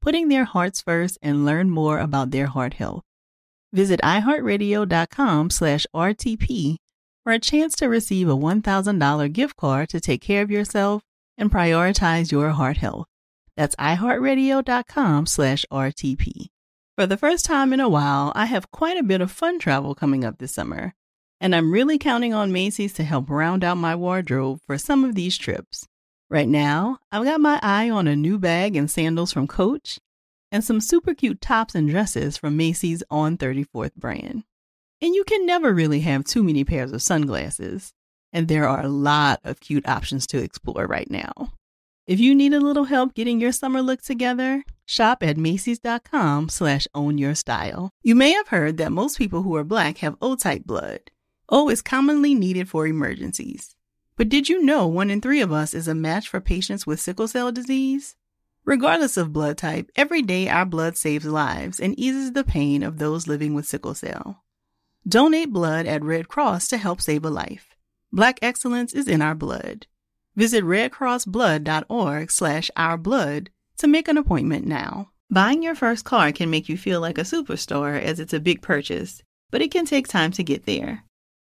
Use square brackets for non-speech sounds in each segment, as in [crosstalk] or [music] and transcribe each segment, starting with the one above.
putting their hearts first and learn more about their heart health. Visit iHeartRadio.com slash RTP for a chance to receive a $1,000 gift card to take care of yourself and prioritize your heart health. That's iHeartRadio.com slash RTP. For the first time in a while, I have quite a bit of fun travel coming up this summer, and I'm really counting on Macy's to help round out my wardrobe for some of these trips. Right now, I've got my eye on a new bag and sandals from Coach and some super cute tops and dresses from Macy's On 34th brand. And you can never really have too many pairs of sunglasses, and there are a lot of cute options to explore right now. If you need a little help getting your summer look together, shop at macys.com slash own your style. You may have heard that most people who are black have O-type blood. O is commonly needed for emergencies. But did you know one in three of us is a match for patients with sickle cell disease? Regardless of blood type, every day our blood saves lives and eases the pain of those living with sickle cell. Donate blood at Red Cross to help save a life. Black excellence is in our blood. Visit redcrossblood.org slash ourblood to make an appointment now. Buying your first car can make you feel like a superstar as it's a big purchase, but it can take time to get there.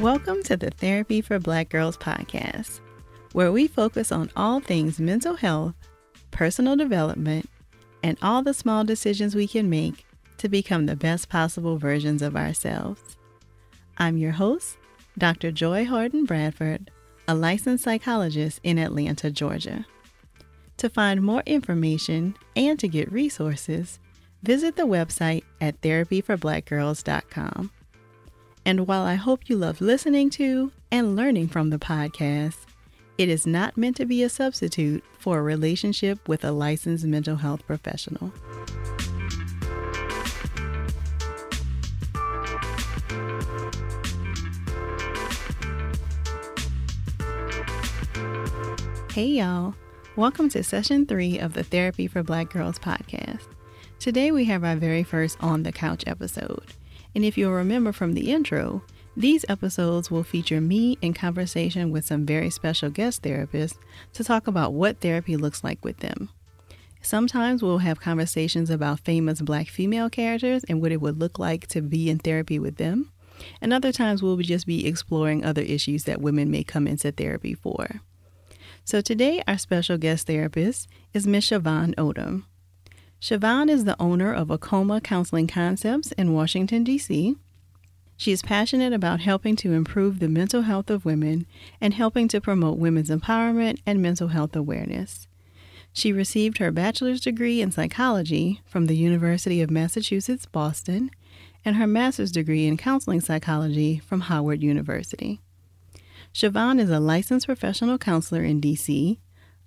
Welcome to the Therapy for Black Girls podcast, where we focus on all things mental health, personal development, and all the small decisions we can make to become the best possible versions of ourselves. I'm your host, Dr. Joy Harden Bradford, a licensed psychologist in Atlanta, Georgia. To find more information and to get resources, visit the website at therapyforblackgirls.com. And while I hope you love listening to and learning from the podcast, it is not meant to be a substitute for a relationship with a licensed mental health professional. Hey, y'all. Welcome to session three of the Therapy for Black Girls podcast. Today we have our very first On the Couch episode. And if you'll remember from the intro, these episodes will feature me in conversation with some very special guest therapists to talk about what therapy looks like with them. Sometimes we'll have conversations about famous black female characters and what it would look like to be in therapy with them. And other times we'll just be exploring other issues that women may come into therapy for. So today, our special guest therapist is Ms. Siobhan Odom. Siobhan is the owner of Acoma Counseling Concepts in Washington, D.C. She is passionate about helping to improve the mental health of women and helping to promote women's empowerment and mental health awareness. She received her bachelor's degree in psychology from the University of Massachusetts Boston and her master's degree in counseling psychology from Howard University. Siobhan is a licensed professional counselor in DC,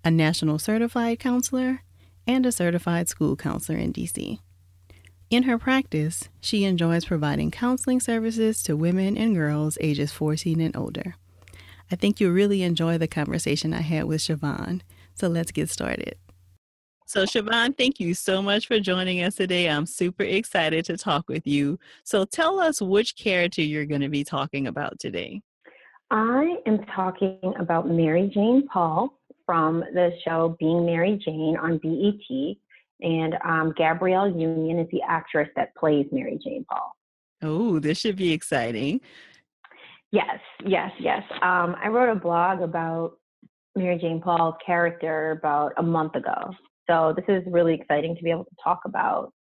a national certified counselor, and a certified school counselor in DC. In her practice, she enjoys providing counseling services to women and girls ages 14 and older. I think you'll really enjoy the conversation I had with Siobhan, so let's get started. So, Siobhan, thank you so much for joining us today. I'm super excited to talk with you. So, tell us which character you're going to be talking about today. I am talking about Mary Jane Paul from the show Being Mary Jane on BET. And um, Gabrielle Union is the actress that plays Mary Jane Paul. Oh, this should be exciting. Yes, yes, yes. Um, I wrote a blog about Mary Jane Paul's character about a month ago. So this is really exciting to be able to talk about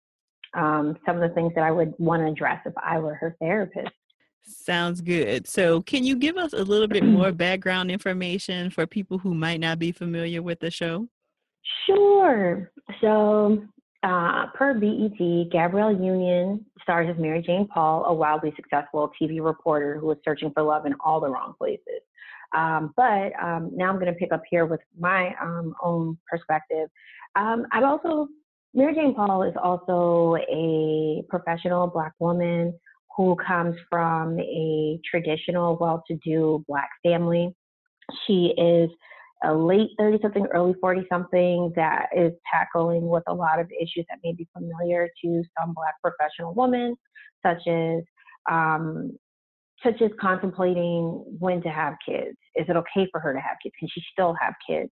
um, some of the things that I would want to address if I were her therapist. Sounds good. So, can you give us a little bit more [clears throat] background information for people who might not be familiar with the show? Sure. So, uh, per BET, Gabrielle Union stars as Mary Jane Paul, a wildly successful TV reporter who is searching for love in all the wrong places. Um, but um, now I'm going to pick up here with my um, own perspective. Um, I've also, Mary Jane Paul is also a professional Black woman who comes from a traditional, well to do Black family. She is a late 30 something, early 40 something that is tackling with a lot of issues that may be familiar to some Black professional women, such as um, such as contemplating when to have kids. Is it okay for her to have kids? Can she still have kids?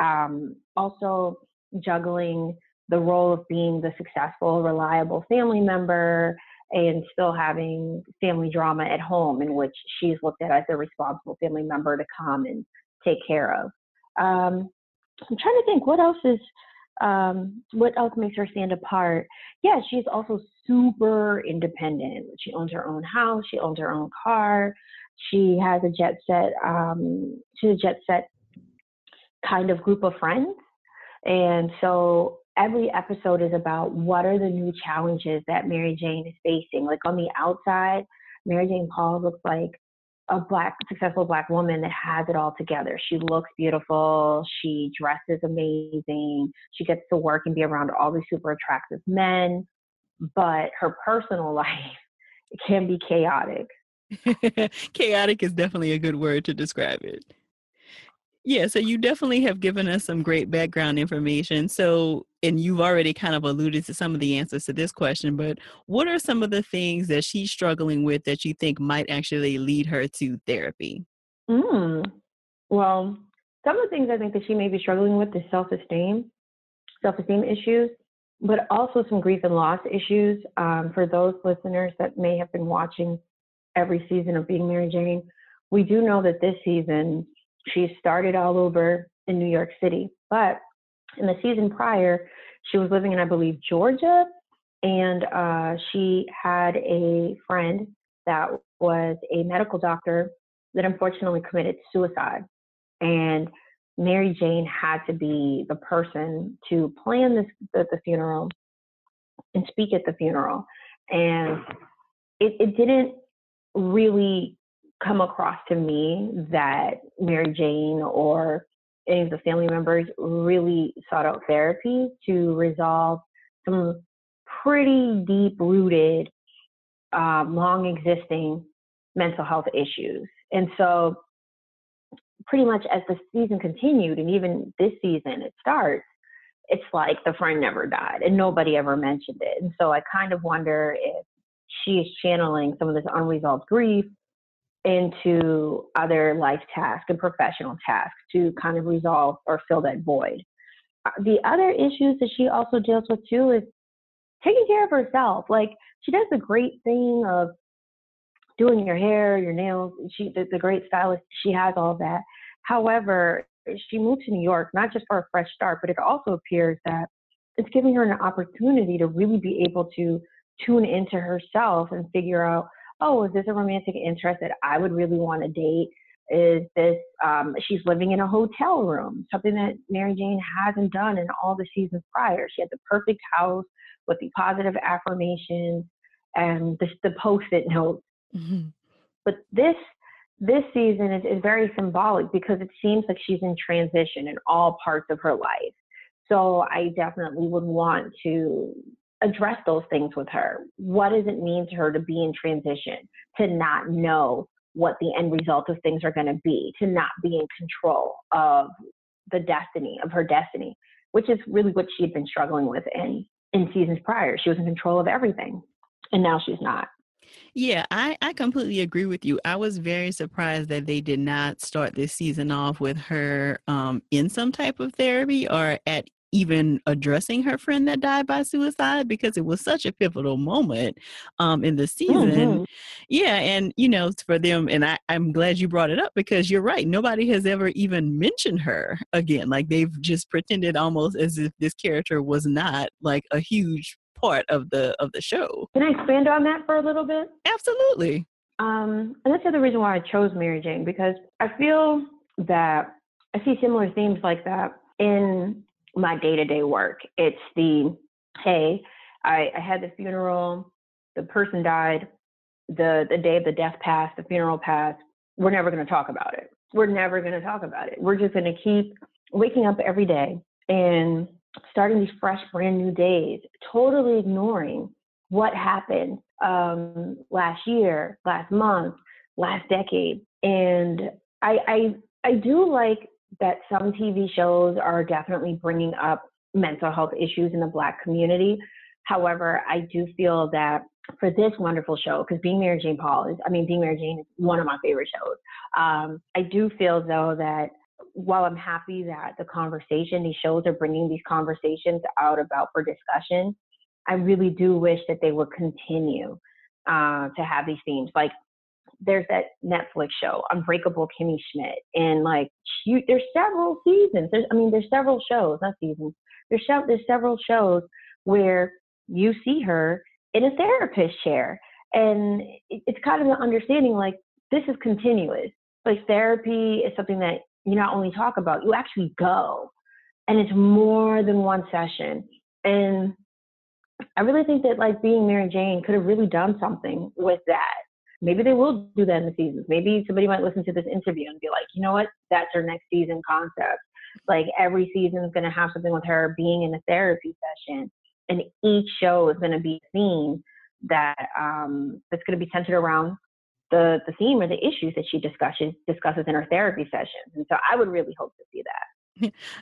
Um, also, juggling the role of being the successful, reliable family member and still having family drama at home in which she's looked at as a responsible family member to come and take care of. Um, I'm trying to think what else is um, what else makes her stand apart. Yeah, she's also super independent. She owns her own house. She owns her own car. She has a jet set. Um, she's a jet set kind of group of friends, and so every episode is about what are the new challenges that Mary Jane is facing. Like on the outside, Mary Jane Paul looks like a black successful black woman that has it all together. She looks beautiful, she dresses amazing, she gets to work and be around all these super attractive men, but her personal [laughs] life can be chaotic. [laughs] chaotic is definitely a good word to describe it. Yeah, so you definitely have given us some great background information. So, and you've already kind of alluded to some of the answers to this question, but what are some of the things that she's struggling with that you think might actually lead her to therapy? Mm. Well, some of the things I think that she may be struggling with is self esteem, self esteem issues, but also some grief and loss issues. Um, for those listeners that may have been watching every season of Being Mary Jane, we do know that this season she started all over in New York City. But in the season prior, she was living in, I believe, Georgia, and uh, she had a friend that was a medical doctor that unfortunately committed suicide. And Mary Jane had to be the person to plan this, the, the funeral and speak at the funeral. And it, it didn't really come across to me that Mary Jane or any of the family members really sought out therapy to resolve some pretty deep rooted, um, long existing mental health issues. And so, pretty much as the season continued, and even this season it starts, it's like the friend never died and nobody ever mentioned it. And so, I kind of wonder if she is channeling some of this unresolved grief into other life tasks and professional tasks to kind of resolve or fill that void. Uh, the other issues that she also deals with too is taking care of herself. Like she does the great thing of doing your hair, your nails. She the, the great stylist. She has all that. However, she moved to New York not just for a fresh start, but it also appears that it's giving her an opportunity to really be able to tune into herself and figure out oh, is this a romantic interest that I would really want to date? is this um, she's living in a hotel room, something that Mary Jane hasn't done in all the seasons prior. She had the perfect house with the positive affirmations and the, the post-it notes. Mm-hmm. But this this season is, is very symbolic because it seems like she's in transition in all parts of her life. So I definitely would want to address those things with her. What does it mean to her to be in transition, to not know what the end result of things are going to be, to not be in control of the destiny of her destiny, which is really what she had been struggling with in in seasons prior. She was in control of everything, and now she's not. Yeah, I, I completely agree with you. I was very surprised that they did not start this season off with her um, in some type of therapy or at even addressing her friend that died by suicide because it was such a pivotal moment um, in the season. Mm-hmm. Yeah, and you know, for them, and I, I'm glad you brought it up because you're right. Nobody has ever even mentioned her again. Like they've just pretended almost as if this character was not like a huge part of the of the show. Can I expand on that for a little bit? Absolutely. Um, and that's the other reason why I chose Mary Jane because I feel that I see similar themes like that in my day to day work. It's the hey, I, I had the funeral, the person died, the the day of the death passed, the funeral passed. We're never going to talk about it. We're never going to talk about it. We're just going to keep waking up every day and starting these fresh, brand new days, totally ignoring what happened um, last year, last month, last decade. And I, I I do like that some TV shows are definitely bringing up mental health issues in the Black community. However, I do feel that for this wonderful show, because being Mary Jane Paul is, I mean, being Mary Jane is one of my favorite shows. Um, I do feel though that while I'm happy that the conversation, these shows are bringing these conversations out about for discussion, I really do wish that they would continue uh, to have these themes. Like there's that Netflix show, Unbreakable Kimmy Schmidt, and like you, there's several seasons. There's, I mean, there's several shows, not seasons. There's there's several shows where you see her in a therapist chair, and it's kind of an understanding like this is continuous. Like therapy is something that you not only talk about, you actually go, and it's more than one session. And I really think that like being Mary Jane could have really done something with that maybe they will do that in the seasons. Maybe somebody might listen to this interview and be like, you know what, that's her next season concept. Like every season is going to have something with her being in a therapy session, and each show is going to be a theme that um, that's going to be centered around the the theme or the issues that she discusses discusses in her therapy sessions. And so I would really hope to see that.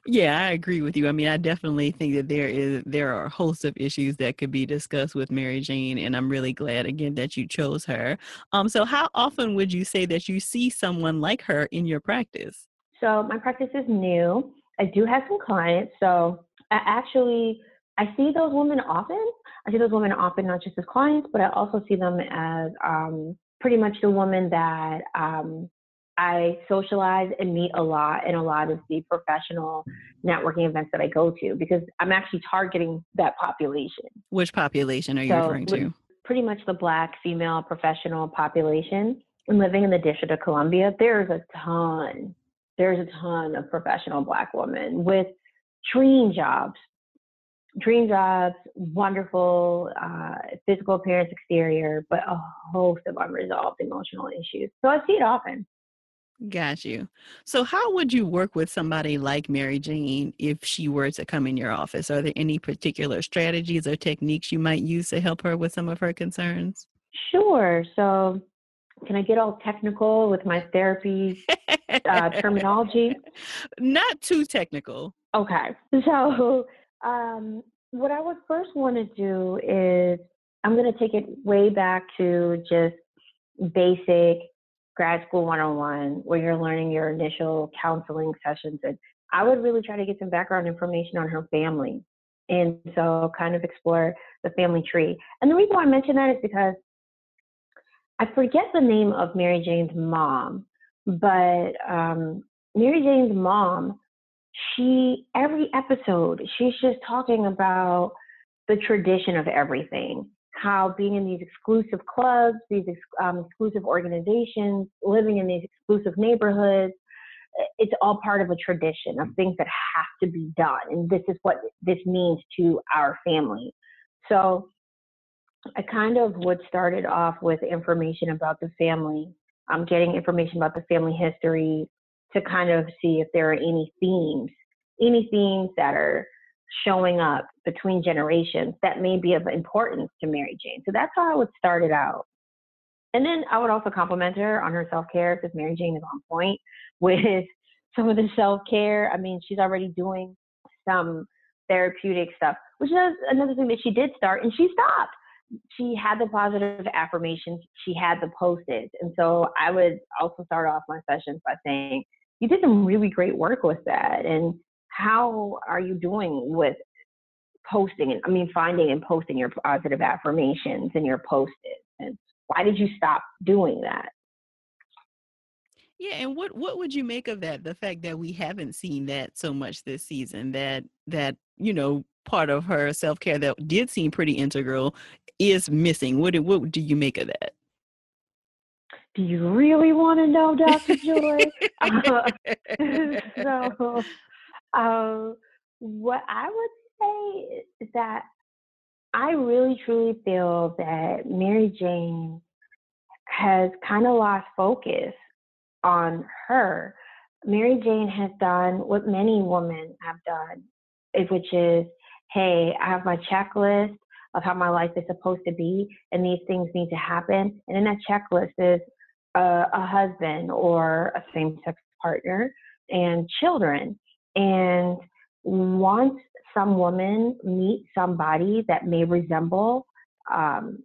Yeah, I agree with you. I mean, I definitely think that there is there are a host of issues that could be discussed with Mary Jane, and I'm really glad again that you chose her. Um, so how often would you say that you see someone like her in your practice? So my practice is new. I do have some clients, so I actually I see those women often. I see those women often not just as clients, but I also see them as um, pretty much the woman that um, I socialize and meet a lot in a lot of the professional networking events that I go to because I'm actually targeting that population. Which population are you so, referring to? Pretty much the black female professional population. And living in the District of Columbia, there's a ton, there's a ton of professional black women with dream jobs, dream jobs, wonderful uh, physical appearance, exterior, but a host of unresolved emotional issues. So I see it often. Got you. So, how would you work with somebody like Mary Jane if she were to come in your office? Are there any particular strategies or techniques you might use to help her with some of her concerns? Sure. So, can I get all technical with my therapy uh, terminology? [laughs] Not too technical. Okay. [laughs] So, um, what I would first want to do is I'm going to take it way back to just basic grad school 101 where you're learning your initial counseling sessions and i would really try to get some background information on her family and so kind of explore the family tree. And the reason why i mention that is because i forget the name of mary jane's mom but um, mary jane's mom she every episode she's just talking about the tradition of everything how being in these exclusive clubs, these um, exclusive organizations, living in these exclusive neighborhoods, it's all part of a tradition of things that have to be done. And this is what this means to our family. So I kind of would started off with information about the family, um, getting information about the family history to kind of see if there are any themes, any themes that are showing up between generations that may be of importance to Mary Jane. So that's how I would start it out. And then I would also compliment her on her self care because Mary Jane is on point [laughs] with some of the self care. I mean, she's already doing some therapeutic stuff, which is another thing that she did start and she stopped. She had the positive affirmations, she had the post-its. And so I would also start off my sessions by saying, You did some really great work with that. And how are you doing with posting and I mean finding and posting your positive affirmations and your post-its? And why did you stop doing that? Yeah, and what what would you make of that? The fact that we haven't seen that so much this season, that that you know part of her self care that did seem pretty integral is missing. What what do you make of that? Do you really want to know, Dr. Joy? uh, [laughs] [laughs] so, what I would say is that I really truly feel that Mary Jane has kind of lost focus on her. Mary Jane has done what many women have done, eh, which is, hey, I have my checklist of how my life is supposed to be, and these things need to happen. And in that checklist is a, a husband or a same sex partner and children. And once some woman meets somebody that may resemble um,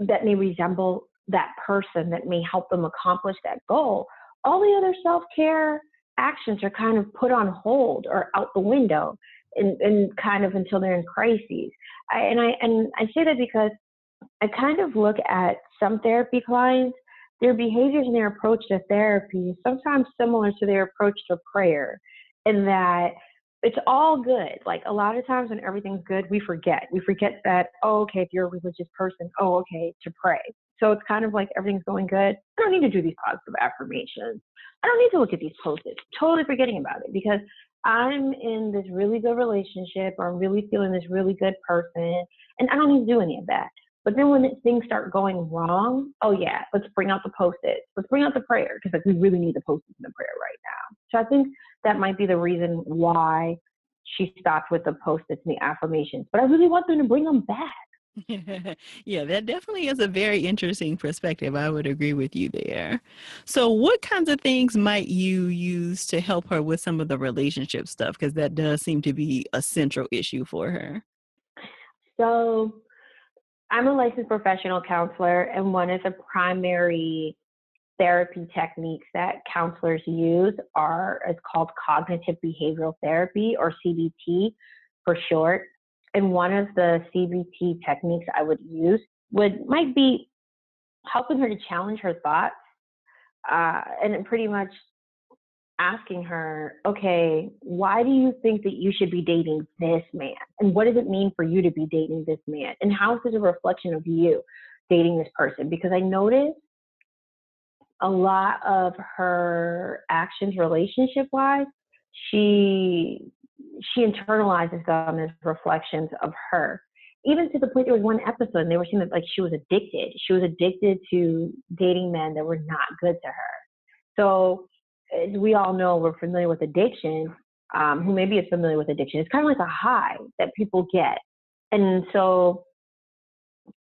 that may resemble that person that may help them accomplish that goal, all the other self care actions are kind of put on hold or out the window and, and kind of until they're in crises. I, and I and I say that because I kind of look at some therapy clients, their behaviors and their approach to therapy sometimes similar to their approach to prayer, in that it's all good. Like a lot of times when everything's good, we forget. We forget that, oh, okay, if you're a religious person, oh, okay, to pray. So it's kind of like everything's going good. I don't need to do these positive affirmations. I don't need to look at these posts. Totally forgetting about it because I'm in this really good relationship or I'm really feeling this really good person and I don't need to do any of that. But then when things start going wrong, oh yeah, let's bring out the post-its. Let's bring out the prayer because like we really need the post-its in the prayer right now. So I think that might be the reason why she stopped with the post-its and the affirmations. But I really want them to bring them back. [laughs] yeah, that definitely is a very interesting perspective. I would agree with you there. So, what kinds of things might you use to help her with some of the relationship stuff? Because that does seem to be a central issue for her. So, I'm a licensed professional counselor, and one of the primary therapy techniques that counselors use are is called cognitive behavioral therapy or CBT for short. And one of the CBT techniques I would use would might be helping her to challenge her thoughts uh, and pretty much asking her, okay, why do you think that you should be dating this man? And what does it mean for you to be dating this man? And how is this a reflection of you dating this person? Because I noticed a lot of her actions relationship wise, she she internalizes them as reflections of her. Even to the point there was one episode and they were saying that like she was addicted. She was addicted to dating men that were not good to her. So as we all know, we're familiar with addiction. Um, who maybe is familiar with addiction, it's kind of like a high that people get. And so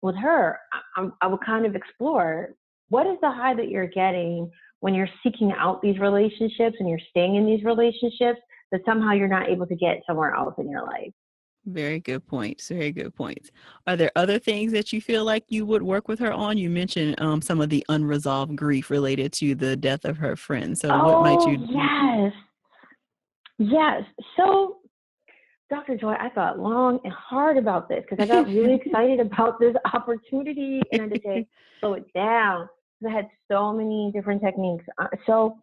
with her, I, I would kind of explore what is the high that you're getting when you're seeking out these relationships and you're staying in these relationships that somehow you're not able to get somewhere else in your life. Very good points. Very good points. Are there other things that you feel like you would work with her on? You mentioned um, some of the unresolved grief related to the death of her friend. So, oh, what might you do? Yes. Yes. So, Dr. Joy, I thought long and hard about this because I got really [laughs] excited about this opportunity and I had to say, [laughs] slow it down. I had so many different techniques. Uh, so,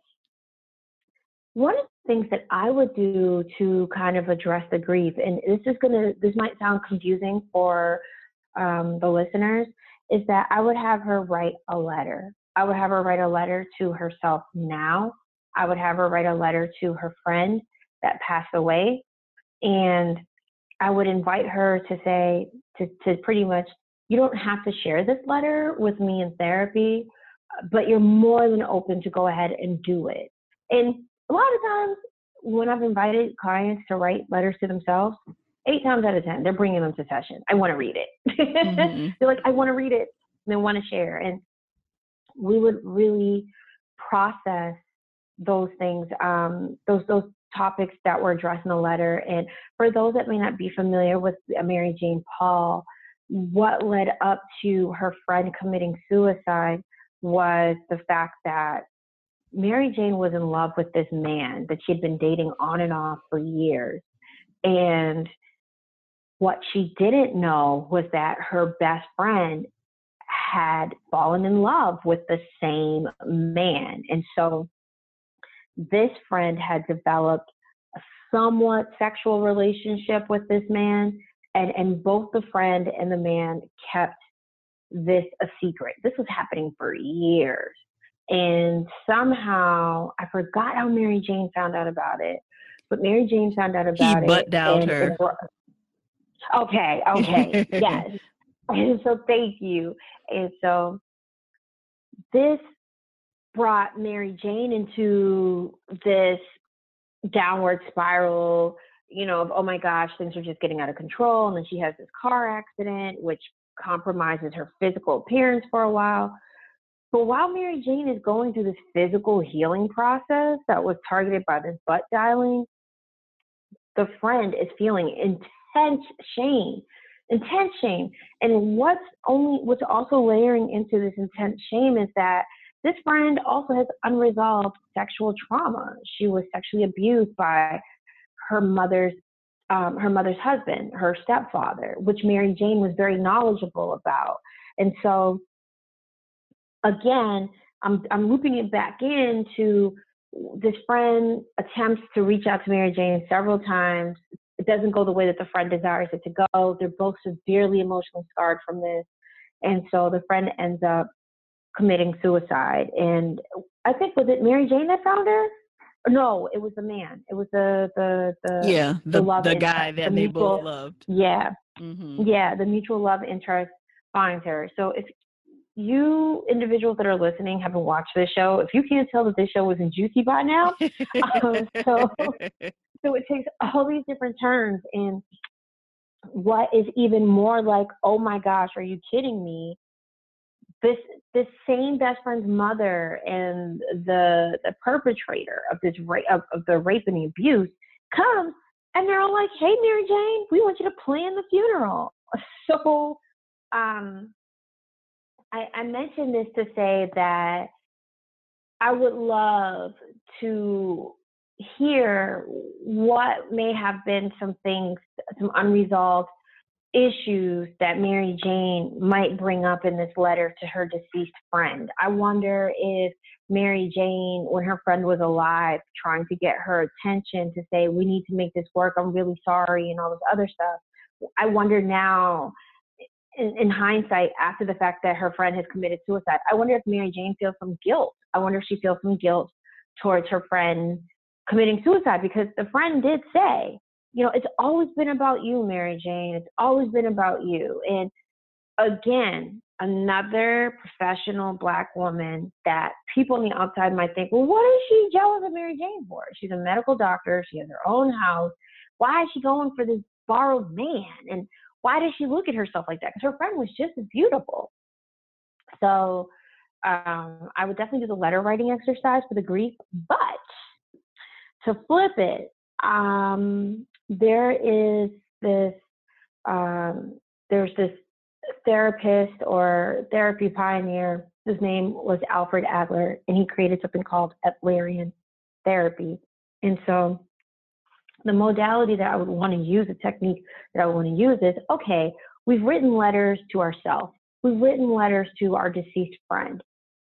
one of things that I would do to kind of address the grief, and this is gonna, this might sound confusing for um, the listeners is that I would have her write a letter. I would have her write a letter to herself now. I would have her write a letter to her friend that passed away. And I would invite her to say, to, to pretty much, you don't have to share this letter with me in therapy, but you're more than open to go ahead and do it. And a lot of times when I've invited clients to write letters to themselves, eight times out of 10, they're bringing them to session. I want to read it. Mm-hmm. [laughs] they're like, I want to read it. And they want to share. And we would really process those things, um, those, those topics that were addressed in the letter. And for those that may not be familiar with Mary Jane Paul, what led up to her friend committing suicide was the fact that Mary Jane was in love with this man that she had been dating on and off for years. And what she didn't know was that her best friend had fallen in love with the same man. And so this friend had developed a somewhat sexual relationship with this man. And, and both the friend and the man kept this a secret. This was happening for years. And somehow, I forgot how Mary Jane found out about it, but Mary Jane found out about he butt dialed her. Okay, okay, [laughs] yes. And so thank you. And so this brought Mary Jane into this downward spiral, you know, of oh my gosh, things are just getting out of control. And then she has this car accident, which compromises her physical appearance for a while. But while Mary Jane is going through this physical healing process that was targeted by this butt dialing, the friend is feeling intense shame, intense shame. And what's only what's also layering into this intense shame is that this friend also has unresolved sexual trauma. She was sexually abused by her mother's um, her mother's husband, her stepfather, which Mary Jane was very knowledgeable about. And so again, I'm, I'm looping it back into this friend attempts to reach out to Mary Jane several times. It doesn't go the way that the friend desires it to go. They're both severely emotionally scarred from this. And so the friend ends up committing suicide. And I think, was it Mary Jane that found her? No, it was the man. It was the the the yeah the the, the guy that the they mutual, both loved. Yeah, mm-hmm. yeah. The mutual love interest finds her. So if you individuals that are listening haven't watched this show, if you can't tell that this show isn't juicy by now, [laughs] um, so [laughs] so it takes all these different turns. And what is even more like, oh my gosh, are you kidding me? This this same best friend's mother and the the perpetrator of this rape of, of the rape and the abuse comes and they're all like, "Hey, Mary Jane, we want you to plan the funeral." [laughs] So, um, I, I mentioned this to say that I would love to hear what may have been some things, some unresolved issues that Mary Jane might bring up in this letter to her deceased friend. I wonder if Mary Jane, when her friend was alive, trying to get her attention to say, We need to make this work, I'm really sorry, and all this other stuff. I wonder now in, in, hindsight, after the fact that her friend has committed suicide, I wonder if Mary Jane feels some guilt. I wonder if she feels some guilt towards her friend committing suicide because the friend did say, you know, it's always been about you, Mary Jane. It's always been about you. And again, another professional black woman that people on the outside might think, well, what is she jealous of Mary Jane for? She's a medical doctor. She has her own house. Why is she going for this borrowed man? And why does she look at herself like that? Because her friend was just as beautiful. So um, I would definitely do the letter writing exercise for the grief. But to flip it, um, there is this um, there's this therapist or therapy pioneer. His name was Alfred Adler, and he created something called Adlerian therapy. And so the modality that I would want to use, the technique that I would want to use is okay, we've written letters to ourselves, we've written letters to our deceased friend.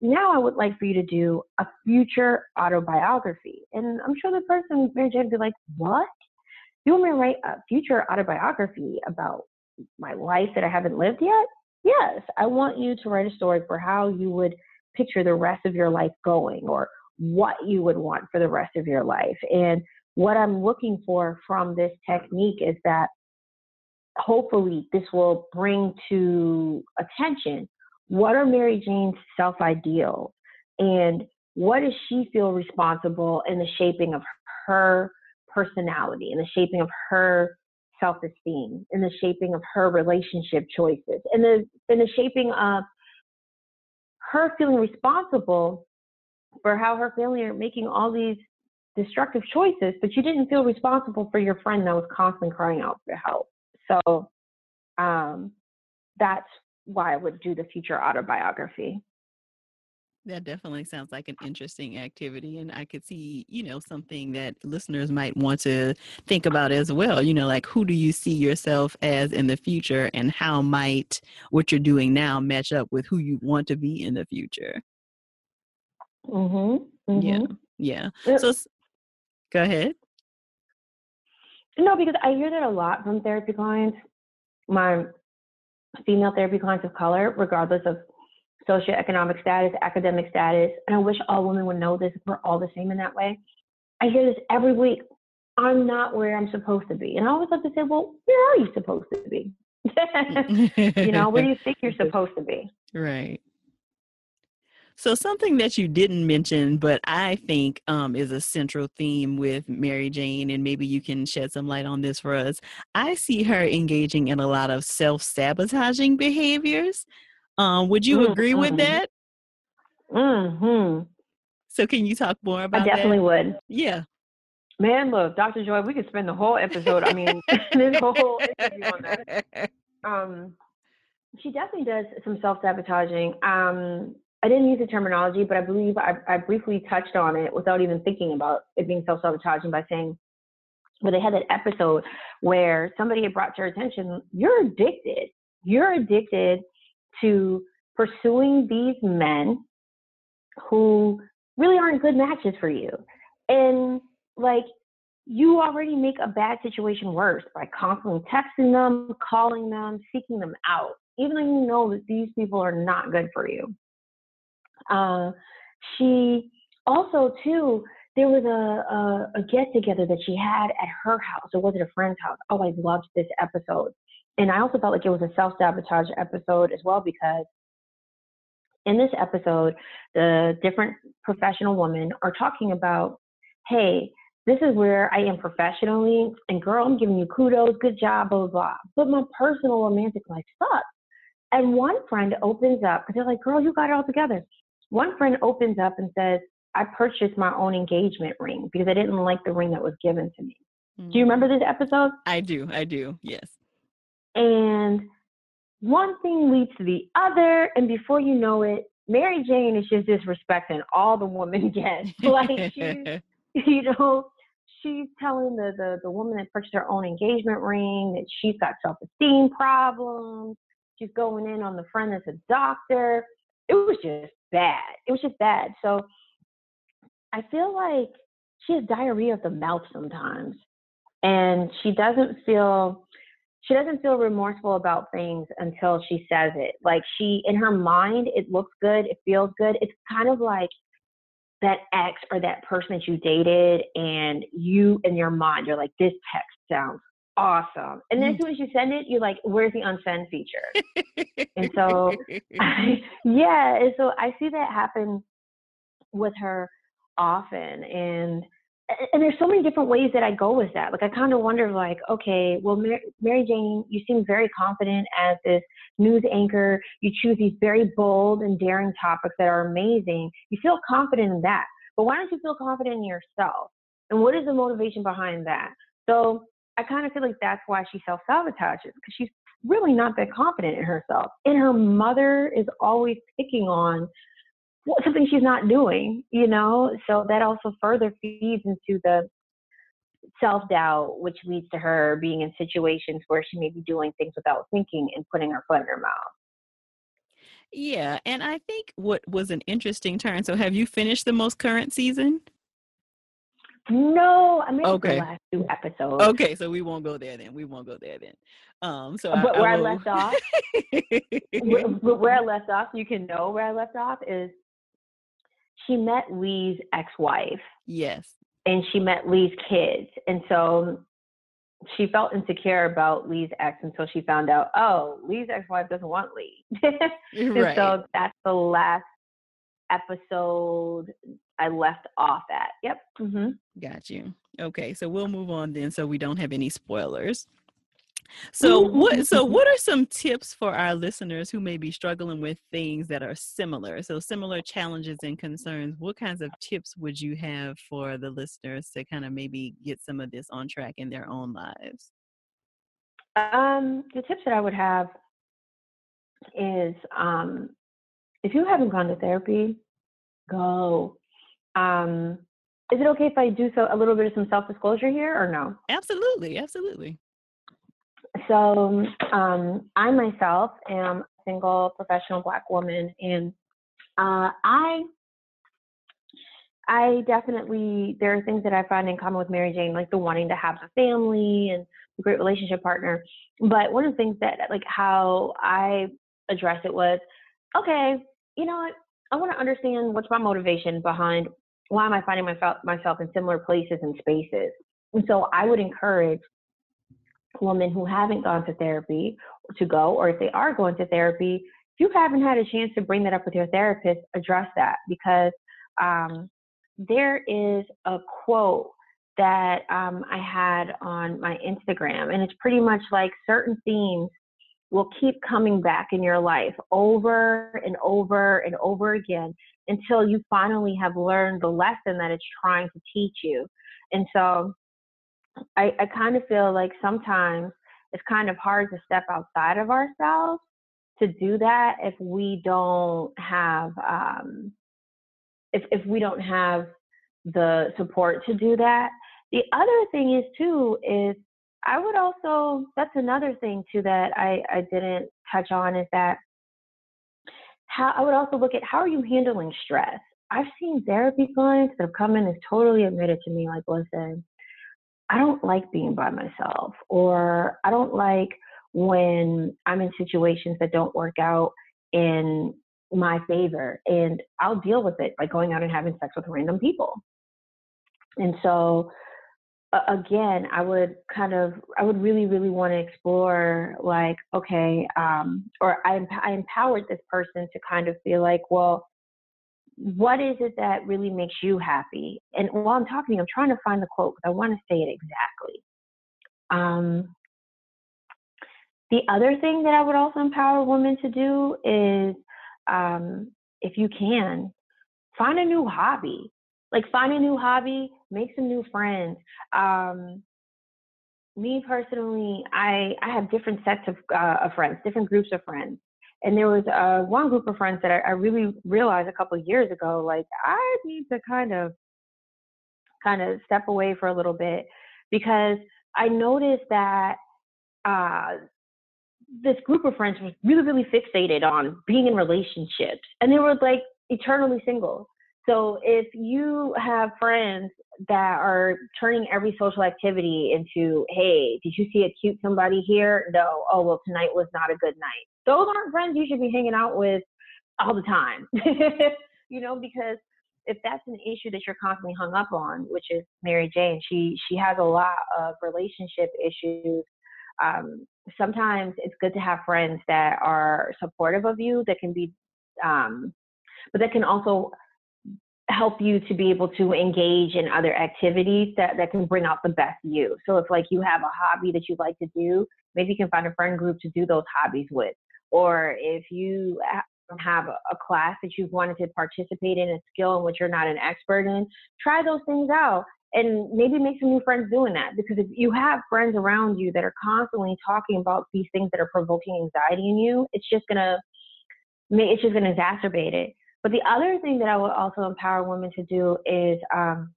Now I would like for you to do a future autobiography. And I'm sure the person, Mary Jane, would be like, What? You want me to write a future autobiography about my life that I haven't lived yet? Yes, I want you to write a story for how you would picture the rest of your life going or what you would want for the rest of your life. And what I'm looking for from this technique is that hopefully this will bring to attention what are Mary Jane's self ideals and what does she feel responsible in the shaping of her personality, in the shaping of her self esteem, in the shaping of her relationship choices, in the in the shaping of her feeling responsible for how her family are making all these destructive choices, but you didn't feel responsible for your friend that was constantly crying out for help. So um, that's why I would do the future autobiography. That definitely sounds like an interesting activity. And I could see, you know, something that listeners might want to think about as well. You know, like who do you see yourself as in the future and how might what you're doing now match up with who you want to be in the future? Mm-hmm. mm-hmm. Yeah. Yeah. So go ahead. No, because I hear that a lot from therapy clients. My female therapy clients of color, regardless of socioeconomic status, academic status, and I wish all women would know this. We're all the same in that way. I hear this every week. I'm not where I'm supposed to be. And I always have to say, well, where are you supposed to be? [laughs] you know, where do you think you're [laughs] supposed to be? Right. So something that you didn't mention, but I think um, is a central theme with Mary Jane, and maybe you can shed some light on this for us. I see her engaging in a lot of self-sabotaging behaviors. Um, would you mm-hmm. agree with mm-hmm. that? Hmm. So can you talk more about? I definitely that? would. Yeah. Man, look, Dr. Joy, we could spend the whole episode. I mean, [laughs] this whole interview on that. [laughs] Um, she definitely does some self-sabotaging. Um, I didn't use the terminology, but I believe I, I briefly touched on it without even thinking about it being self-sabotaging by saying, well, they had that episode where somebody had brought to her attention, you're addicted. You're addicted to pursuing these men who really aren't good matches for you. And like, you already make a bad situation worse by constantly texting them, calling them, seeking them out, even though you know that these people are not good for you. Uh, she also too there was a, a, a get together that she had at her house. It wasn't a friend's house. Oh, I loved this episode. And I also felt like it was a self sabotage episode as well because in this episode, the different professional women are talking about, hey, this is where I am professionally, and girl, I'm giving you kudos, good job, blah, blah, blah. But my personal romantic life sucks. And one friend opens up because they're like, girl, you got it all together one friend opens up and says, I purchased my own engagement ring because I didn't like the ring that was given to me. Mm-hmm. Do you remember this episode? I do. I do. Yes. And one thing leads to the other. And before you know it, Mary Jane is just disrespecting all the woman get. [laughs] like she's, [laughs] you know, she's telling the, the, the woman that purchased her own engagement ring that she's got self-esteem problems. She's going in on the friend that's a doctor. It was just bad. It was just bad. So I feel like she has diarrhea of the mouth sometimes. And she doesn't feel she doesn't feel remorseful about things until she says it. Like she in her mind, it looks good, it feels good. It's kind of like that ex or that person that you dated and you in your mind, you're like, this text sounds awesome. And then as mm. soon as you send it, you're like, where's the unsend feature? and so, I, [laughs] [laughs] yeah, and so I see that happen with her often. And and there's so many different ways that I go with that. Like I kind of wonder, like, okay, well, Mary, Mary Jane, you seem very confident as this news anchor. You choose these very bold and daring topics that are amazing. You feel confident in that, but why don't you feel confident in yourself? And what is the motivation behind that? So I kind of feel like that's why she self sabotages because she's really not that confident in herself. And her mother is always picking on something she's not doing, you know? So that also further feeds into the self doubt, which leads to her being in situations where she may be doing things without thinking and putting her foot in her mouth. Yeah. And I think what was an interesting turn. So, have you finished the most current season? No, I missed okay. the last two episodes. Okay, so we won't go there then. We won't go there then. Um, so but I, where I, I left off, where, [laughs] where I left off, you can know where I left off is she met Lee's ex-wife. Yes. And she met Lee's kids, and so she felt insecure about Lee's ex until she found out, oh, Lee's ex-wife doesn't want Lee. [laughs] right. So that's the last episode I left off at. Yep. Mm-hmm. Got you. Okay, so we'll move on then, so we don't have any spoilers. So what so what are some tips for our listeners who may be struggling with things that are similar? So similar challenges and concerns. What kinds of tips would you have for the listeners to kind of maybe get some of this on track in their own lives? Um, the tips that I would have is um, if you haven't gone to therapy, go. Um, is it okay if I do so a little bit of some self disclosure here or no? Absolutely, absolutely. So um, I myself am a single professional black woman, and uh, I I definitely there are things that I find in common with Mary Jane, like the wanting to have a family and a great relationship partner. But one of the things that like how I address it was, okay, you know what? I want to understand what's my motivation behind why am I finding myself myself in similar places and spaces. And so I would encourage women who haven't gone to therapy to go, or if they are going to therapy, if you haven't had a chance to bring that up with your therapist, address that because um, there is a quote that um, I had on my Instagram, and it's pretty much like certain themes will keep coming back in your life over and over and over again until you finally have learned the lesson that it's trying to teach you. And so I, I kind of feel like sometimes it's kind of hard to step outside of ourselves to do that if we don't have um, if if we don't have the support to do that. The other thing is too is I would also that's another thing too that I, I didn't touch on is that how I would also look at how are you handling stress. I've seen therapy clients that have come in and totally admitted to me like, listen, I don't like being by myself, or I don't like when I'm in situations that don't work out in my favor, and I'll deal with it by going out and having sex with random people. And so, again, I would kind of, I would really, really want to explore, like, okay, um, or I, I empowered this person to kind of feel like, well, what is it that really makes you happy? And while I'm talking, I'm trying to find the quote because I want to say it exactly. Um, the other thing that I would also empower women to do is, um, if you can, find a new hobby. Like find a new hobby, make some new friends. Um, me personally, I I have different sets of, uh, of friends, different groups of friends. And there was uh, one group of friends that I, I really realized a couple years ago, like I need to kind of, kind of step away for a little bit because I noticed that uh, this group of friends was really, really fixated on being in relationships, and they were like eternally single. So if you have friends that are turning every social activity into, hey, did you see a cute somebody here? No. Oh, well, tonight was not a good night those aren't friends you should be hanging out with all the time. [laughs] you know, because if that's an issue that you're constantly hung up on, which is Mary Jane, she she has a lot of relationship issues. Um, sometimes it's good to have friends that are supportive of you, that can be, um, but that can also help you to be able to engage in other activities that, that can bring out the best you. So if like you have a hobby that you like to do, maybe you can find a friend group to do those hobbies with or if you have a class that you've wanted to participate in, a skill in which you're not an expert in, try those things out and maybe make some new friends doing that. Because if you have friends around you that are constantly talking about these things that are provoking anxiety in you, it's just gonna it's just gonna exacerbate it. But the other thing that I would also empower women to do is um,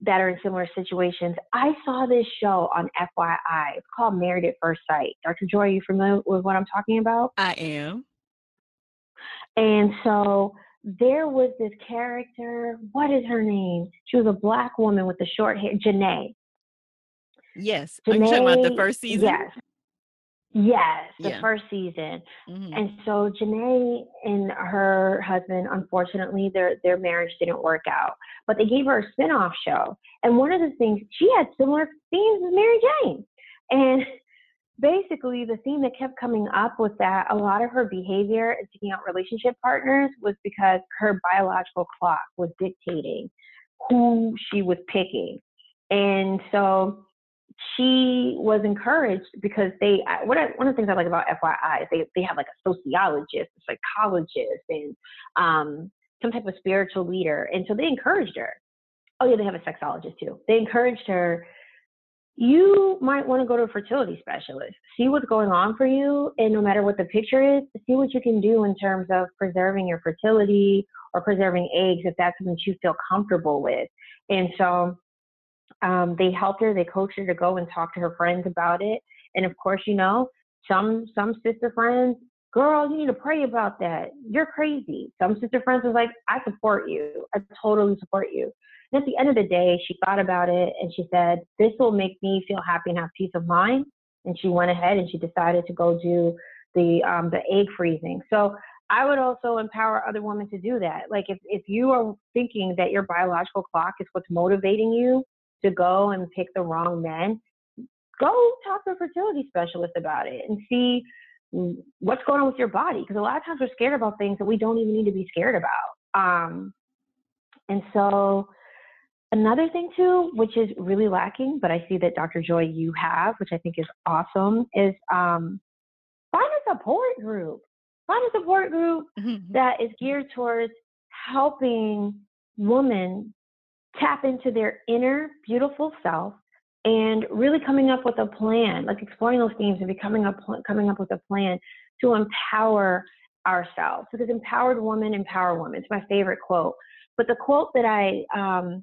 that are in similar situations. I saw this show on FYI. It's called Married at First Sight. Dr. Joy, are you familiar with what I'm talking about? I am. And so there was this character. What is her name? She was a black woman with the short hair. Janae. Yes. Janae, Are you talking about the first season? Yes. Yes, the yeah. first season. Mm-hmm. And so Janae and her husband, unfortunately, their their marriage didn't work out. But they gave her a spinoff show. And one of the things she had similar themes as Mary Jane. And [laughs] basically the theme that kept coming up was that a lot of her behavior in seeking out relationship partners was because her biological clock was dictating who she was picking. And so she was encouraged because they what I, one of the things I like about FYI is they they have like a sociologist, a psychologist, and um, some type of spiritual leader, and so they encouraged her. Oh yeah, they have a sexologist too. They encouraged her. You might want to go to a fertility specialist, see what's going on for you, and no matter what the picture is, see what you can do in terms of preserving your fertility or preserving eggs if that's something you feel comfortable with. And so um, they helped her, they coached her to go and talk to her friends about it. And of course, you know, some some sister friends, girl, you need to pray about that. You're crazy. Some sister friends was like, I support you. I totally support you. And at the end of the day, she thought about it and she said, This will make me feel happy and have peace of mind. And she went ahead and she decided to go do the um, the egg freezing. So I would also empower other women to do that. Like if, if you are thinking that your biological clock is what's motivating you to go and pick the wrong men, go talk to a fertility specialist about it and see what's going on with your body. Because a lot of times we're scared about things that we don't even need to be scared about. Um, and so, another thing too, which is really lacking, but I see that Dr. Joy you have, which I think is awesome, is um, find a support group. Find a support group [laughs] that is geared towards helping women tap into their inner beautiful self and really coming up with a plan, like exploring those themes and becoming up coming up with a plan to empower ourselves. Because empowered woman, empower woman. It's my favorite quote. But the quote that I um,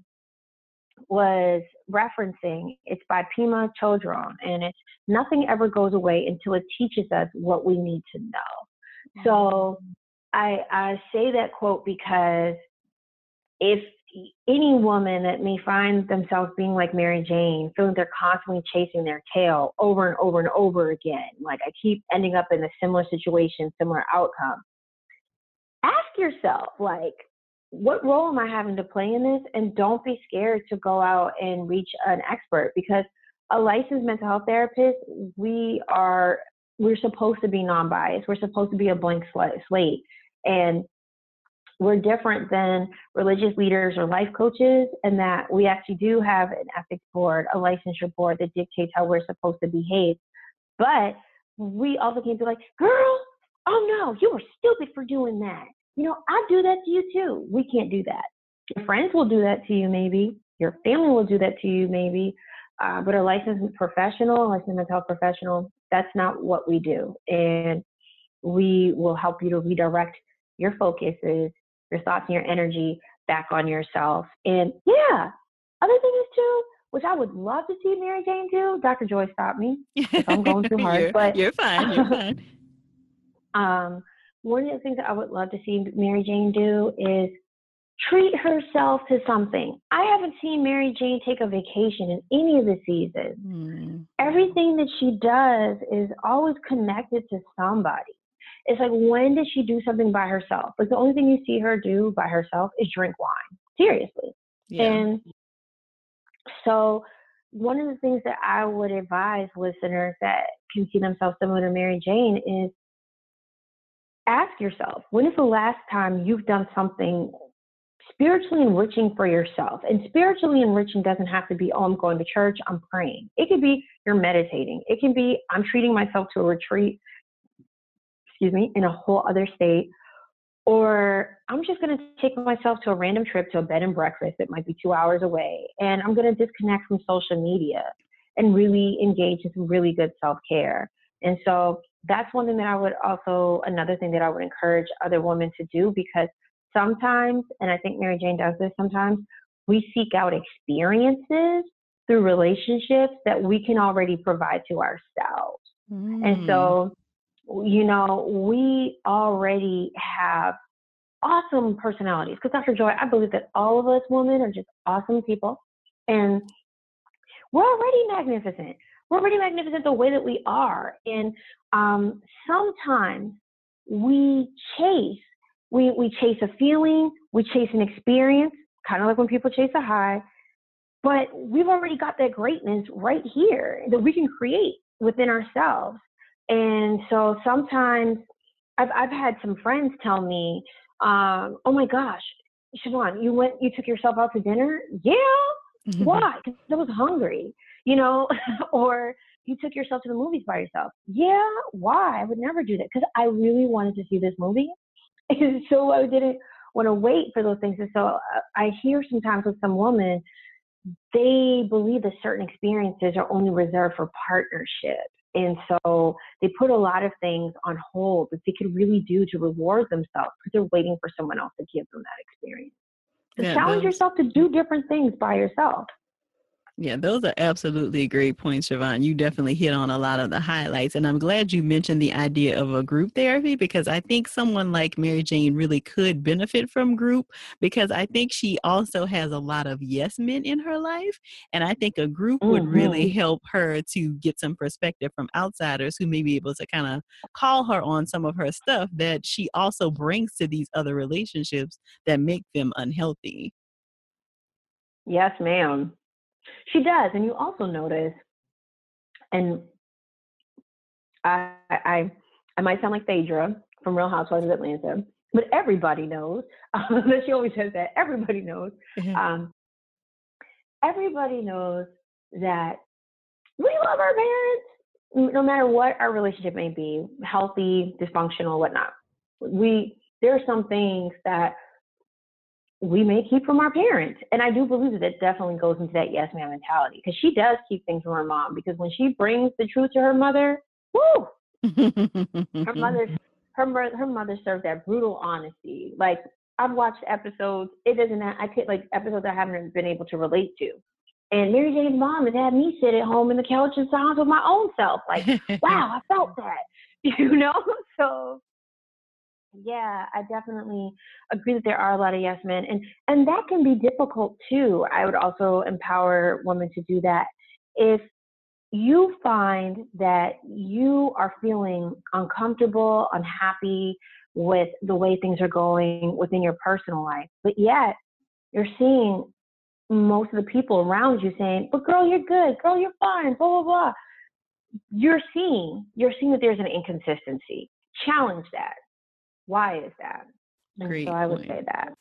was referencing, it's by Pema Chodron, and it's nothing ever goes away until it teaches us what we need to know. So. I, I say that quote because if any woman that may find themselves being like Mary Jane, feeling they're constantly chasing their tail over and over and over again, like I keep ending up in a similar situation, similar outcome. Ask yourself, like, what role am I having to play in this? And don't be scared to go out and reach an expert because a licensed mental health therapist, we are we're supposed to be non-biased. We're supposed to be a blank slate. And we're different than religious leaders or life coaches and that we actually do have an ethics board, a licensure board that dictates how we're supposed to behave. But we also can't be like, girl, oh no, you were stupid for doing that. You know, I do that to you too. We can't do that. Your friends will do that to you, maybe. Your family will do that to you, maybe. Uh, but a licensed professional, a licensed mental health professional, that's not what we do. And we will help you to redirect your focuses your thoughts and your energy back on yourself. And yeah, other thing is too, which I would love to see Mary Jane do. Dr. Joy, stop me [laughs] if I'm going too hard. you're, but you're fine. You're [laughs] fine. um, one of the things that I would love to see Mary Jane do is treat herself to something. I haven't seen Mary Jane take a vacation in any of the seasons. Mm. Everything that she does is always connected to somebody. It's like when did she do something by herself? Like the only thing you see her do by herself is drink wine. Seriously. Yeah. And so one of the things that I would advise listeners that can see themselves similar to Mary Jane is ask yourself, when is the last time you've done something spiritually enriching for yourself? And spiritually enriching doesn't have to be, oh, I'm going to church, I'm praying. It could be you're meditating. It can be I'm treating myself to a retreat excuse me, in a whole other state. Or I'm just going to take myself to a random trip to a bed and breakfast that might be two hours away. And I'm going to disconnect from social media and really engage in some really good self care. And so that's one thing that I would also, another thing that I would encourage other women to do because sometimes, and I think Mary Jane does this sometimes, we seek out experiences through relationships that we can already provide to ourselves. Mm. And so you know, we already have awesome personalities. Because Dr. Joy, I believe that all of us women are just awesome people. And we're already magnificent. We're already magnificent the way that we are. And um, sometimes we chase, we, we chase a feeling, we chase an experience, kind of like when people chase a high, but we've already got that greatness right here that we can create within ourselves. And so sometimes I've, I've had some friends tell me, um, oh my gosh, Shivonne, you went, you took yourself out to dinner? Yeah. Mm-hmm. Why? Because I was hungry, you know, [laughs] or you took yourself to the movies by yourself. Yeah. Why? I would never do that because I really wanted to see this movie. [laughs] And so I didn't want to wait for those things. And so uh, I hear sometimes with some women, they believe that certain experiences are only reserved for partnership. And so they put a lot of things on hold that they could really do to reward themselves because they're waiting for someone else to give them that experience. So yeah, challenge yourself to do different things by yourself. Yeah, those are absolutely great points, Shivonne. You definitely hit on a lot of the highlights. And I'm glad you mentioned the idea of a group therapy because I think someone like Mary Jane really could benefit from group because I think she also has a lot of yes men in her life. And I think a group mm-hmm. would really mm-hmm. help her to get some perspective from outsiders who may be able to kind of call her on some of her stuff that she also brings to these other relationships that make them unhealthy. Yes, ma'am. She does, and you also notice, and I, I, I might sound like Phaedra from Real Housewives of Atlanta, but everybody knows [laughs] um, that she always says that. Everybody knows. Mm-hmm. Um, everybody knows that we love our parents, no matter what our relationship may be, healthy, dysfunctional, whatnot. We there are some things that we may keep from our parents. And I do believe that it definitely goes into that yes ma'am mentality because she does keep things from her mom because when she brings the truth to her mother, woo, her [laughs] mother, her, her mother served that brutal honesty. Like I've watched episodes, it doesn't, I could like episodes I haven't been able to relate to. And Mary Jane's mom has had me sit at home in the couch and silence with my own self. Like, [laughs] wow, I felt that, [laughs] you know? So yeah, I definitely agree that there are a lot of yes men, and and that can be difficult too. I would also empower women to do that. If you find that you are feeling uncomfortable, unhappy with the way things are going within your personal life, but yet you're seeing most of the people around you saying, "But girl, you're good. Girl, you're fine." Blah blah blah. You're seeing you're seeing that there's an inconsistency. Challenge that why is that? And Great so I would point. say that.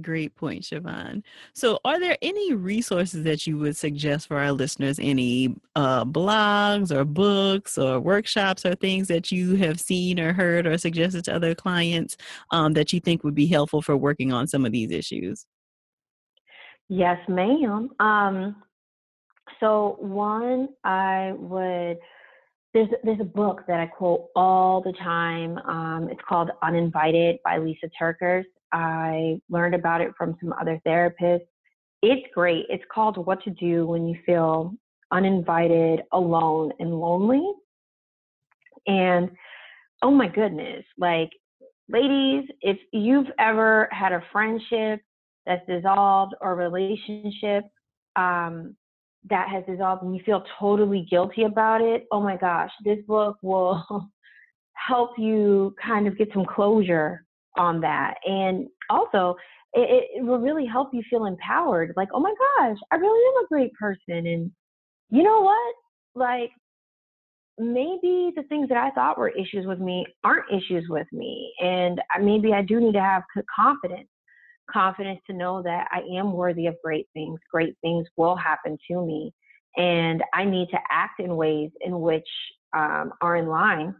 Great point, Shivonne. So, are there any resources that you would suggest for our listeners? Any uh, blogs or books or workshops or things that you have seen or heard or suggested to other clients um, that you think would be helpful for working on some of these issues? Yes, ma'am. Um, so, one, I would there's there's a book that I quote all the time. Um, it's called Uninvited by Lisa TerKeurst. I learned about it from some other therapists. It's great. It's called What to Do When You Feel Uninvited, Alone, and Lonely. And oh my goodness, like ladies, if you've ever had a friendship that's dissolved or relationship um, that has dissolved and you feel totally guilty about it, oh my gosh, this book [laughs] will help you kind of get some closure on that. And also, it, it, will really help you feel empowered. Like, oh my gosh, I really am a great person. And you know what? Like, maybe the things that I thought were issues with me aren't issues with me. And uh, maybe I do need to have confidence confidence to know that I am worthy of great things. Great things will happen to me. And I need to act in ways in which um, are in line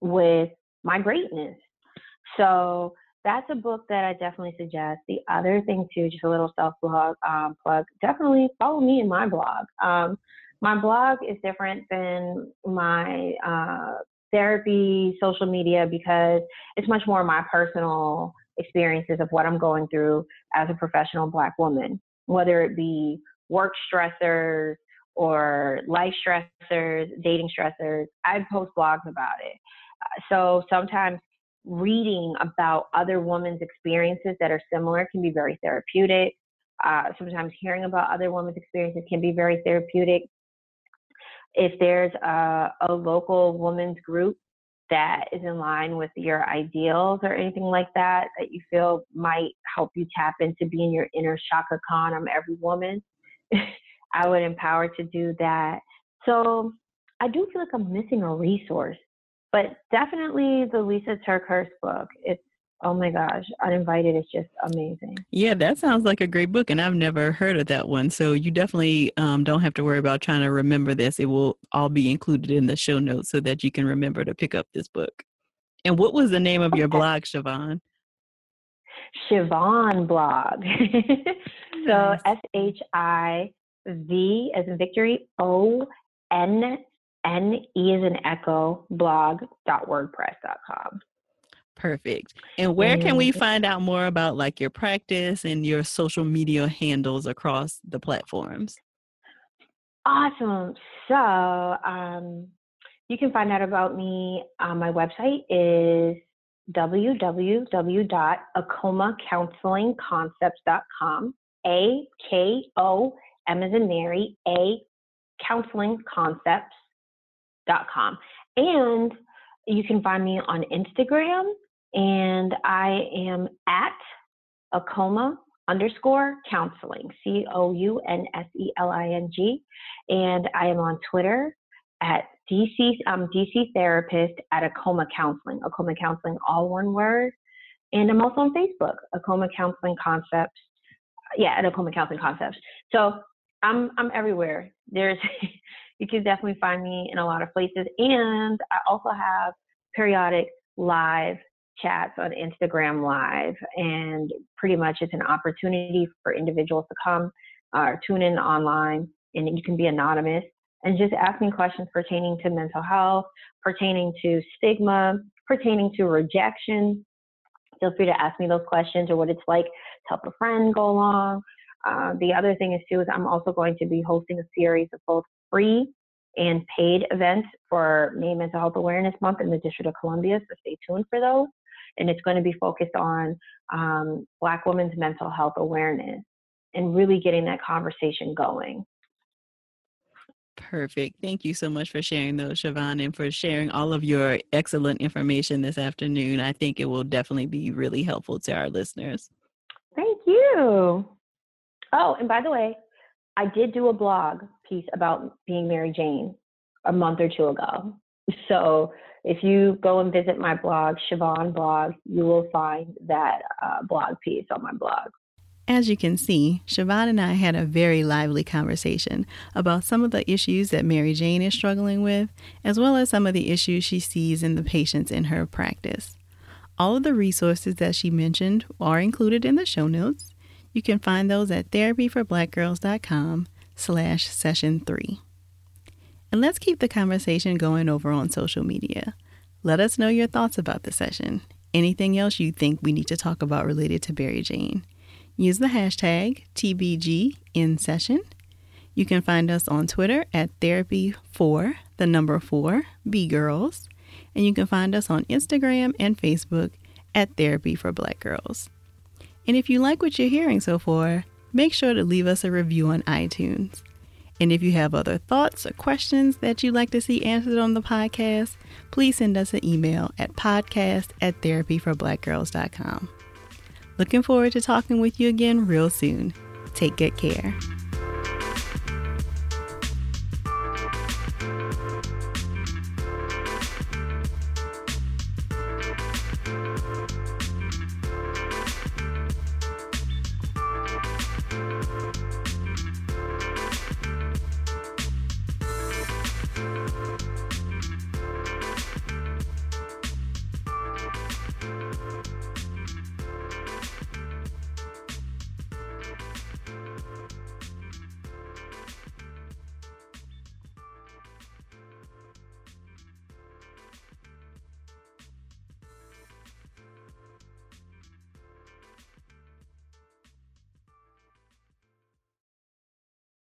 with my greatness. So that's a book that I definitely suggest. The other thing too, just a little self blog um, plug. Definitely follow me in my blog. Um, my blog is different than my uh, therapy social media because it's much more my personal experiences of what I'm going through as a professional Black woman, whether it be work stressors or life stressors, dating stressors. I post blogs about it. Uh, so sometimes reading about other women's experiences that are similar can be very therapeutic. Uh, sometimes hearing about other women's experiences can be very therapeutic. If there's a, a local women's group that is in line with your ideals or anything like that that you feel might help you tap into being your inner Chaka Khan, I'm every woman, [laughs] I would empower to do that. So I do feel like I'm missing a resource, but definitely the Lisa TerKeurst book. It's oh my gosh, Uninvited is just amazing. Yeah, that sounds like a great book, and I've never heard of that one. So you definitely um, don't have to worry about trying to remember this. It will all be included in the show notes so that you can remember to pick up this book. And what was the name of your blog, Shivonne? Shivonne blog. [laughs] so S H I V as in victory O N N E as in echo blog.wordpress.com. Perfect. And where can we find out more about like your practice and your social media handles across the platforms? Awesome. So, um, you can find out about me on my website is www.akomacounselingconcepts.com. A K O M as in Mary, A counselingconcepts.com. And you can find me on Instagram and I am at Akoma underscore counseling, C O U N S E L I N G. And I am on Twitter at DC, um, DC therapist at Akoma Counseling, Akoma Counseling, all one word. And I'm also on Facebook, Akoma Counseling Concepts. Yeah, at Akoma Counseling Concepts. So I'm I'm everywhere. There's [laughs] you can definitely find me in a lot of places, and I also have periodic live chats on Instagram Live, and pretty much it's an opportunity for individuals to come or uh, tune in online, and you can be anonymous and just ask me questions pertaining to mental health, pertaining to stigma, pertaining to rejection. Feel free to ask me those questions or what it's like to help a friend go along. Uh, the other thing is too is I'm also going to be hosting a series of both free and paid events for May Mental Health Awareness Month in the District of Columbia. So stay tuned for those and it's going to be focused on um, Black women's mental health awareness and really getting that conversation going. Perfect. Thank you so much for sharing those, Shivonne, and for sharing all of your excellent information this afternoon. I think it will definitely be really helpful to our listeners. Thank you. Oh, and by the way, I did do a blog piece about being Mary Jane a month or two ago. So if you go and visit my blog, Shivonne blog, you will find that uh, blog piece on my blog. As you can see, Shivonne and I had a very lively conversation about some of the issues that Mary Jane is struggling with, as well as some of the issues she sees in the patients in her practice. All of the resources that she mentioned are included in the show notes. You can find those at therapyforblackgirls.com slash session three. And let's keep the conversation going over on social media. Let us know your thoughts about the session. Anything else you think we need to talk about related to Mary Jane. Use the hashtag TBGInSession. You can find us on Twitter at therapy for the number four B girls, and you can find us on Instagram and Facebook at Therapy for Black Girls. And if you like what you're hearing so far, make sure to leave us a review on iTunes. And if you have other thoughts or questions that you'd like to see answered on the podcast, please send us an email at podcast at therapyforblackgirls.com. Looking forward to talking with you again real soon. Take good care.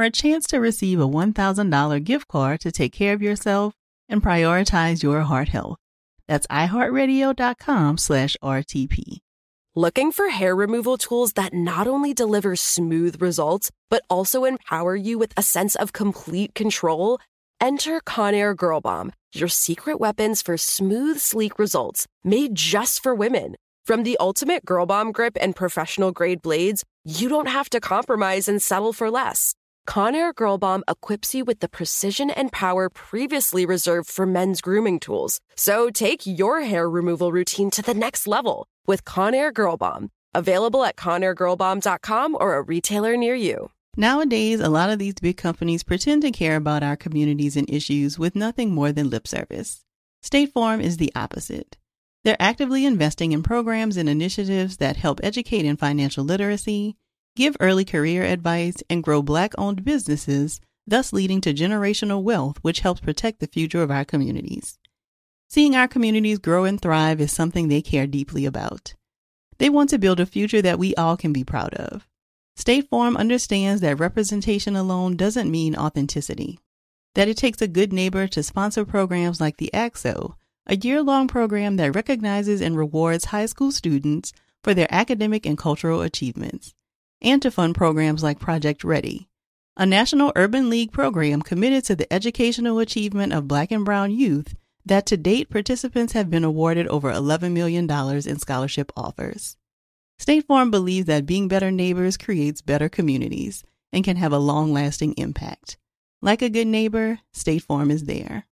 for a chance to receive a $1,000 gift card to take care of yourself and prioritize your heart health. That's iHeartRadio.com slash RTP. Looking for hair removal tools that not only deliver smooth results, but also empower you with a sense of complete control? Enter Conair Girl Bomb, your secret weapons for smooth, sleek results made just for women. From the ultimate Girl Bomb grip and professional grade blades, you don't have to compromise and settle for less. Conair Girl Bomb equips you with the precision and power previously reserved for men's grooming tools. So take your hair removal routine to the next level with Conair Girl Bomb. Available at ConairGirlBomb.com or a retailer near you. Nowadays, a lot of these big companies pretend to care about our communities and issues with nothing more than lip service. State Farm is the opposite. They're actively investing in programs and initiatives that help educate in financial literacy, give early career advice, and grow Black owned businesses, thus leading to generational wealth, which helps protect the future of our communities. Seeing our communities grow and thrive is something they care deeply about. They want to build a future that we all can be proud of. State Farm understands that representation alone doesn't mean authenticity, that it takes a good neighbor to sponsor programs like the ACT-SO, a year long program that recognizes and rewards high school students for their academic and cultural achievements, and to fund programs like Project Ready, a National Urban League program committed to the educational achievement of Black and Brown youth that to date participants have been awarded over $11 million in scholarship offers. State Farm believes that being better neighbors creates better communities and can have a long lasting impact. Like a good neighbor, State Farm is there.